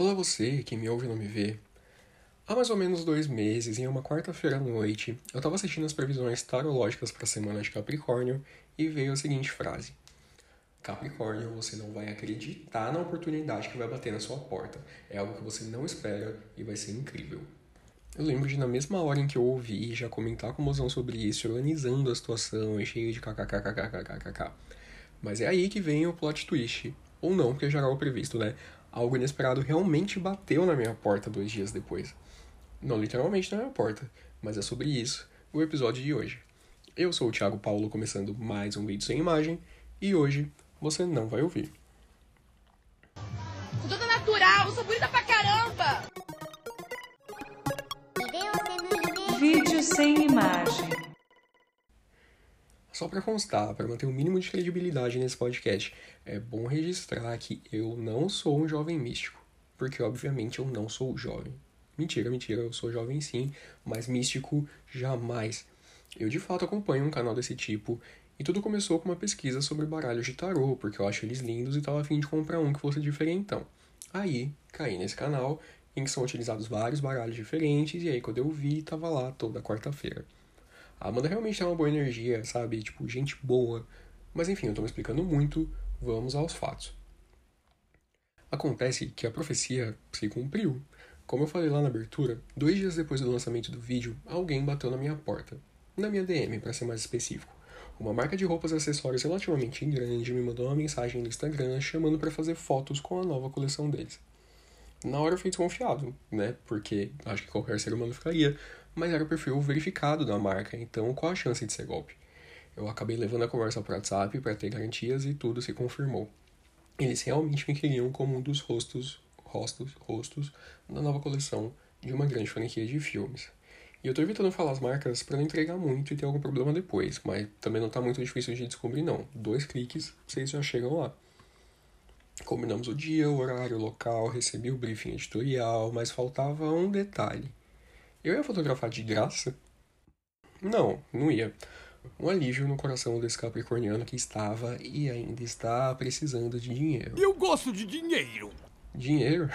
Olá você, que me ouve e não me vê. Há mais ou menos dois meses, em uma quarta-feira à noite, eu estava assistindo as previsões tarológicas para a semana de Capricórnio e veio a seguinte frase: Capricórnio, você não vai acreditar na oportunidade que vai bater na sua porta. É algo que você não espera e vai ser incrível. Eu lembro de, na mesma hora em que eu ouvi, já comentar com o mozão sobre isso, organizando a situação e cheio de kkkkkkkkk. Mas é aí que vem o plot twist. Ou não, porque já era o previsto, né? Algo inesperado realmente bateu na minha porta dois dias depois. Não literalmente na minha porta, mas é sobre isso o episódio de hoje. Eu sou o Thiago Paulo, começando mais um vídeo sem imagem, e hoje você não vai ouvir. Sou toda natural, sou bonita pra caramba! Vídeo sem imagem. Só para constar, para manter o um mínimo de credibilidade nesse podcast, é bom registrar que eu não sou um jovem místico, porque obviamente eu não sou jovem. Mentira, mentira, eu sou jovem sim, mas místico jamais. Eu de fato acompanho um canal desse tipo e tudo começou com uma pesquisa sobre baralhos de tarô, porque eu acho eles lindos e tava afim de comprar um que fosse diferentão. Aí, caí nesse canal em que são utilizados vários baralhos diferentes e aí quando eu vi, tava lá toda quarta-feira. A Amanda realmente tem uma boa energia, sabe? Tipo, gente boa. Mas enfim, eu tô me explicando muito, vamos aos fatos. Acontece que a profecia se cumpriu. Como eu falei lá na abertura, dois dias depois do lançamento do vídeo, alguém bateu na minha porta. Na minha DM, para ser mais específico. Uma marca de roupas e acessórios relativamente grande me mandou uma mensagem no Instagram chamando para fazer fotos com a nova coleção deles. Na hora eu fiquei desconfiado, né? Porque acho que qualquer ser humano ficaria, mas era o perfil verificado da marca, então qual a chance de ser golpe? Eu acabei levando a conversa para WhatsApp para ter garantias e tudo se confirmou. Eles realmente me queriam como um dos rostos, rostos, rostos da nova coleção de uma grande franquia de filmes. E eu tô evitando falar as marcas para não entregar muito e ter algum problema depois, mas também não tá muito difícil de descobrir não. Dois cliques, vocês já chegam lá. Combinamos o dia, o horário, o local, recebi o briefing editorial, mas faltava um detalhe. Eu ia fotografar de graça? Não, não ia. Um alívio no coração desse capricorniano que estava e ainda está precisando de dinheiro. Eu gosto de dinheiro! Dinheiro?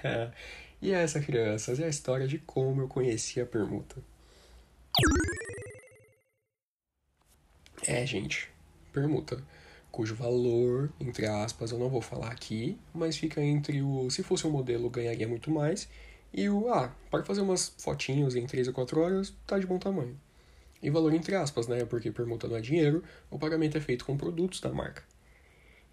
e essa, crianças, é a história de como eu conheci a permuta. É, gente, permuta, cujo valor, entre aspas, eu não vou falar aqui, mas fica entre o se fosse um modelo ganharia muito mais e o, ah, para fazer umas fotinhos em 3 ou 4 horas, tá de bom tamanho. E valor entre aspas, né? Porque permuta não é dinheiro, o pagamento é feito com produtos da marca.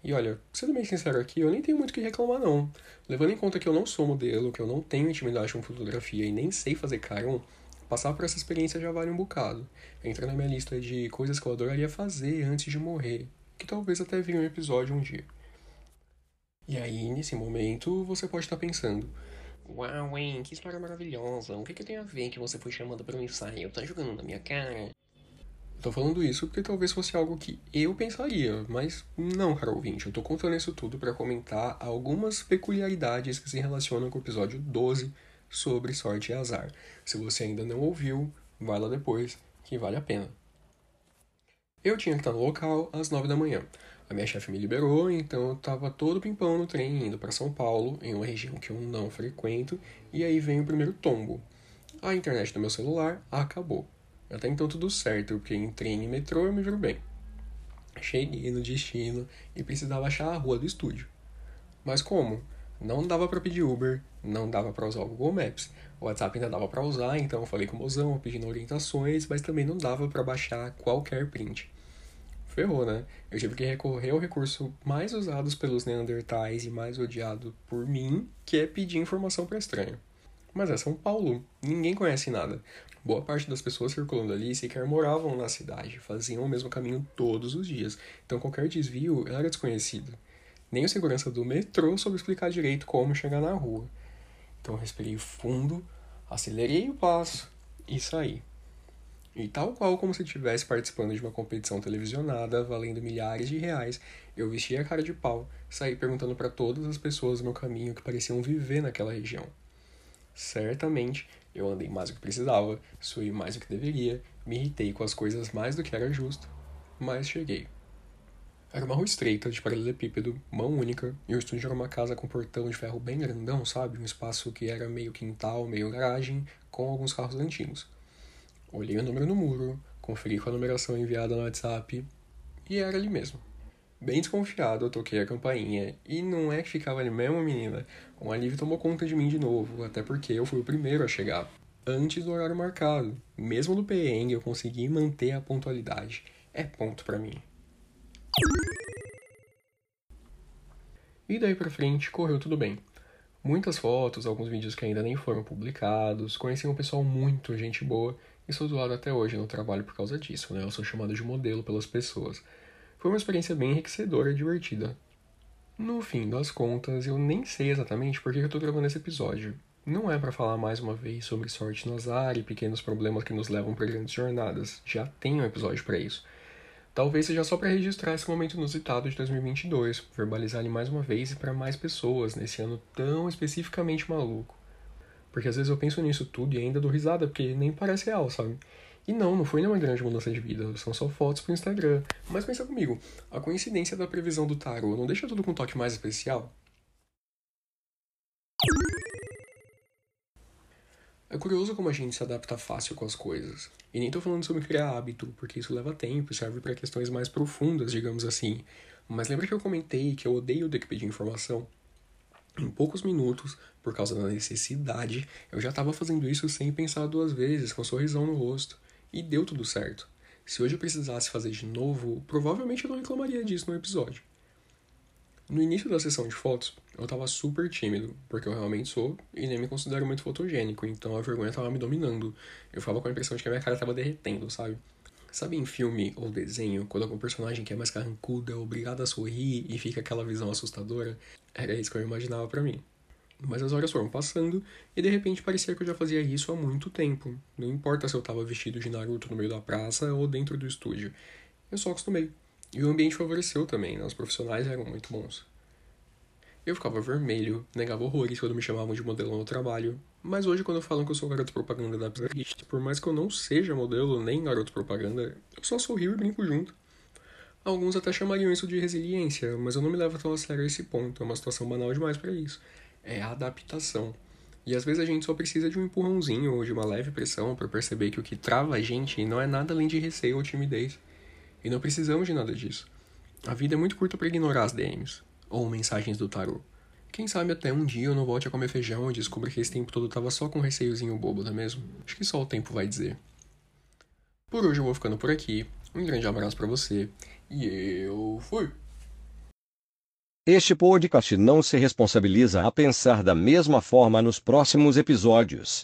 E olha, sendo bem sincero aqui, eu nem tenho muito o que reclamar não. Levando em conta que eu não sou modelo, que eu não tenho intimidade com fotografia e nem sei fazer carão, passar por essa experiência já vale um bocado. Entra na minha lista de coisas que eu adoraria fazer antes de morrer, que talvez até vire um episódio um dia. E aí, nesse momento, você pode estar pensando, Uau, hein, que história maravilhosa. O que, que tem a ver que você foi chamada para um ensaio? Tá jogando na minha cara? Tô falando isso porque talvez fosse algo que eu pensaria, mas não, cara ouvinte. Eu tô contando isso tudo para comentar algumas peculiaridades que se relacionam com o episódio 12 sobre sorte e azar. Se você ainda não ouviu, vai lá depois, que vale a pena. Eu tinha que estar no local às 9 da manhã. A minha chefe me liberou, então eu tava todo pimpão no trem indo para São Paulo, em uma região que eu não frequento, e aí vem o primeiro tombo. A internet do meu celular acabou. Até então tudo certo, porque em trem e metrô eu me viro bem. Cheguei no destino e precisava achar a rua do estúdio. Mas como? Não dava para pedir Uber, não dava para usar o Google Maps. O WhatsApp ainda dava para usar, então eu falei com o mozão pedindo orientações, mas também não dava para baixar qualquer print ferrou, né? Eu tive que recorrer ao recurso mais usado pelos neandertais e mais odiado por mim, que é pedir informação para estranho. Mas é São Paulo, ninguém conhece nada. Boa parte das pessoas circulando ali sequer moravam na cidade, faziam o mesmo caminho todos os dias, então qualquer desvio era desconhecido. Nem o segurança do metrô soube explicar direito como chegar na rua. Então eu respirei fundo, acelerei o passo e saí. E tal qual como se estivesse participando de uma competição televisionada valendo milhares de reais, eu vesti a cara de pau, saí perguntando para todas as pessoas do meu caminho que pareciam viver naquela região. Certamente, eu andei mais do que precisava, suí mais do que deveria, me irritei com as coisas mais do que era justo, mas cheguei. Era uma rua estreita, de paralelepípedo, mão única, e o estúdio era uma casa com portão de ferro bem grandão, sabe? Um espaço que era meio quintal, meio garagem, com alguns carros antigos. Olhei o número no muro, conferi com a numeração enviada no WhatsApp, e era ali mesmo. Bem desconfiado, eu toquei a campainha, e não é que ficava ali mesmo, menina. Um alívio tomou conta de mim de novo, até porque eu fui o primeiro a chegar, antes do horário marcado. Mesmo no perrengue, eu consegui manter a pontualidade. É ponto para mim. E daí pra frente correu tudo bem. Muitas fotos, alguns vídeos que ainda nem foram publicados, conheci um pessoal muito gente boa e sou zoado até hoje no trabalho por causa disso, né? Eu sou chamado de modelo pelas pessoas. Foi uma experiência bem enriquecedora e divertida. No fim das contas, eu nem sei exatamente por que eu tô gravando esse episódio. Não é para falar mais uma vez sobre sorte no azar e pequenos problemas que nos levam para grandes jornadas. Já tem um episódio para isso. Talvez seja só para registrar esse momento inusitado de 2022, verbalizar ele mais uma vez e para mais pessoas nesse ano tão especificamente maluco. Porque às vezes eu penso nisso tudo e ainda dou risada, porque nem parece real, sabe? E não, não foi nenhuma grande mudança de vida, são só fotos pro Instagram. Mas pensa comigo, a coincidência da previsão do tarot não deixa tudo com um toque mais especial? É curioso como a gente se adapta fácil com as coisas. E nem tô falando sobre criar hábito, porque isso leva tempo e serve para questões mais profundas, digamos assim. Mas lembra que eu comentei que eu odeio ter que pedir informação? Em poucos minutos, por causa da necessidade, eu já estava fazendo isso sem pensar duas vezes, com um sorrisão no rosto. E deu tudo certo. Se hoje eu precisasse fazer de novo, provavelmente eu não reclamaria disso no episódio. No início da sessão de fotos, eu tava super tímido, porque eu realmente sou e nem me considero muito fotogênico, então a vergonha tava me dominando. Eu ficava com a impressão de que a minha cara tava derretendo, sabe? Sabe em filme ou desenho, quando algum personagem que é mais carrancudo é obrigado a sorrir e fica aquela visão assustadora? Era isso que eu imaginava para mim. Mas as horas foram passando e de repente parecia que eu já fazia isso há muito tempo. Não importa se eu tava vestido de Naruto no meio da praça ou dentro do estúdio. Eu só acostumei. E o ambiente favoreceu também, né? Os profissionais eram muito bons. Eu ficava vermelho, negava horrores quando me chamavam de modelo no trabalho, mas hoje quando falam que eu sou garoto propaganda da Playlist, por mais que eu não seja modelo nem garoto propaganda, eu só sorrio e brinco junto. Alguns até chamariam isso de resiliência, mas eu não me levo tão a sério esse ponto, é uma situação banal demais para isso. É a adaptação. E às vezes a gente só precisa de um empurrãozinho ou de uma leve pressão para perceber que o que trava a gente não é nada além de receio ou timidez. E não precisamos de nada disso. A vida é muito curta para ignorar as DMs ou mensagens do tarô. Quem sabe até um dia eu não volte a comer feijão e descubra que esse tempo todo tava só com um receiozinho bobo, não é mesmo? Acho que só o tempo vai dizer. Por hoje eu vou ficando por aqui. Um grande abraço para você e eu fui. Este podcast não se responsabiliza a pensar da mesma forma nos próximos episódios.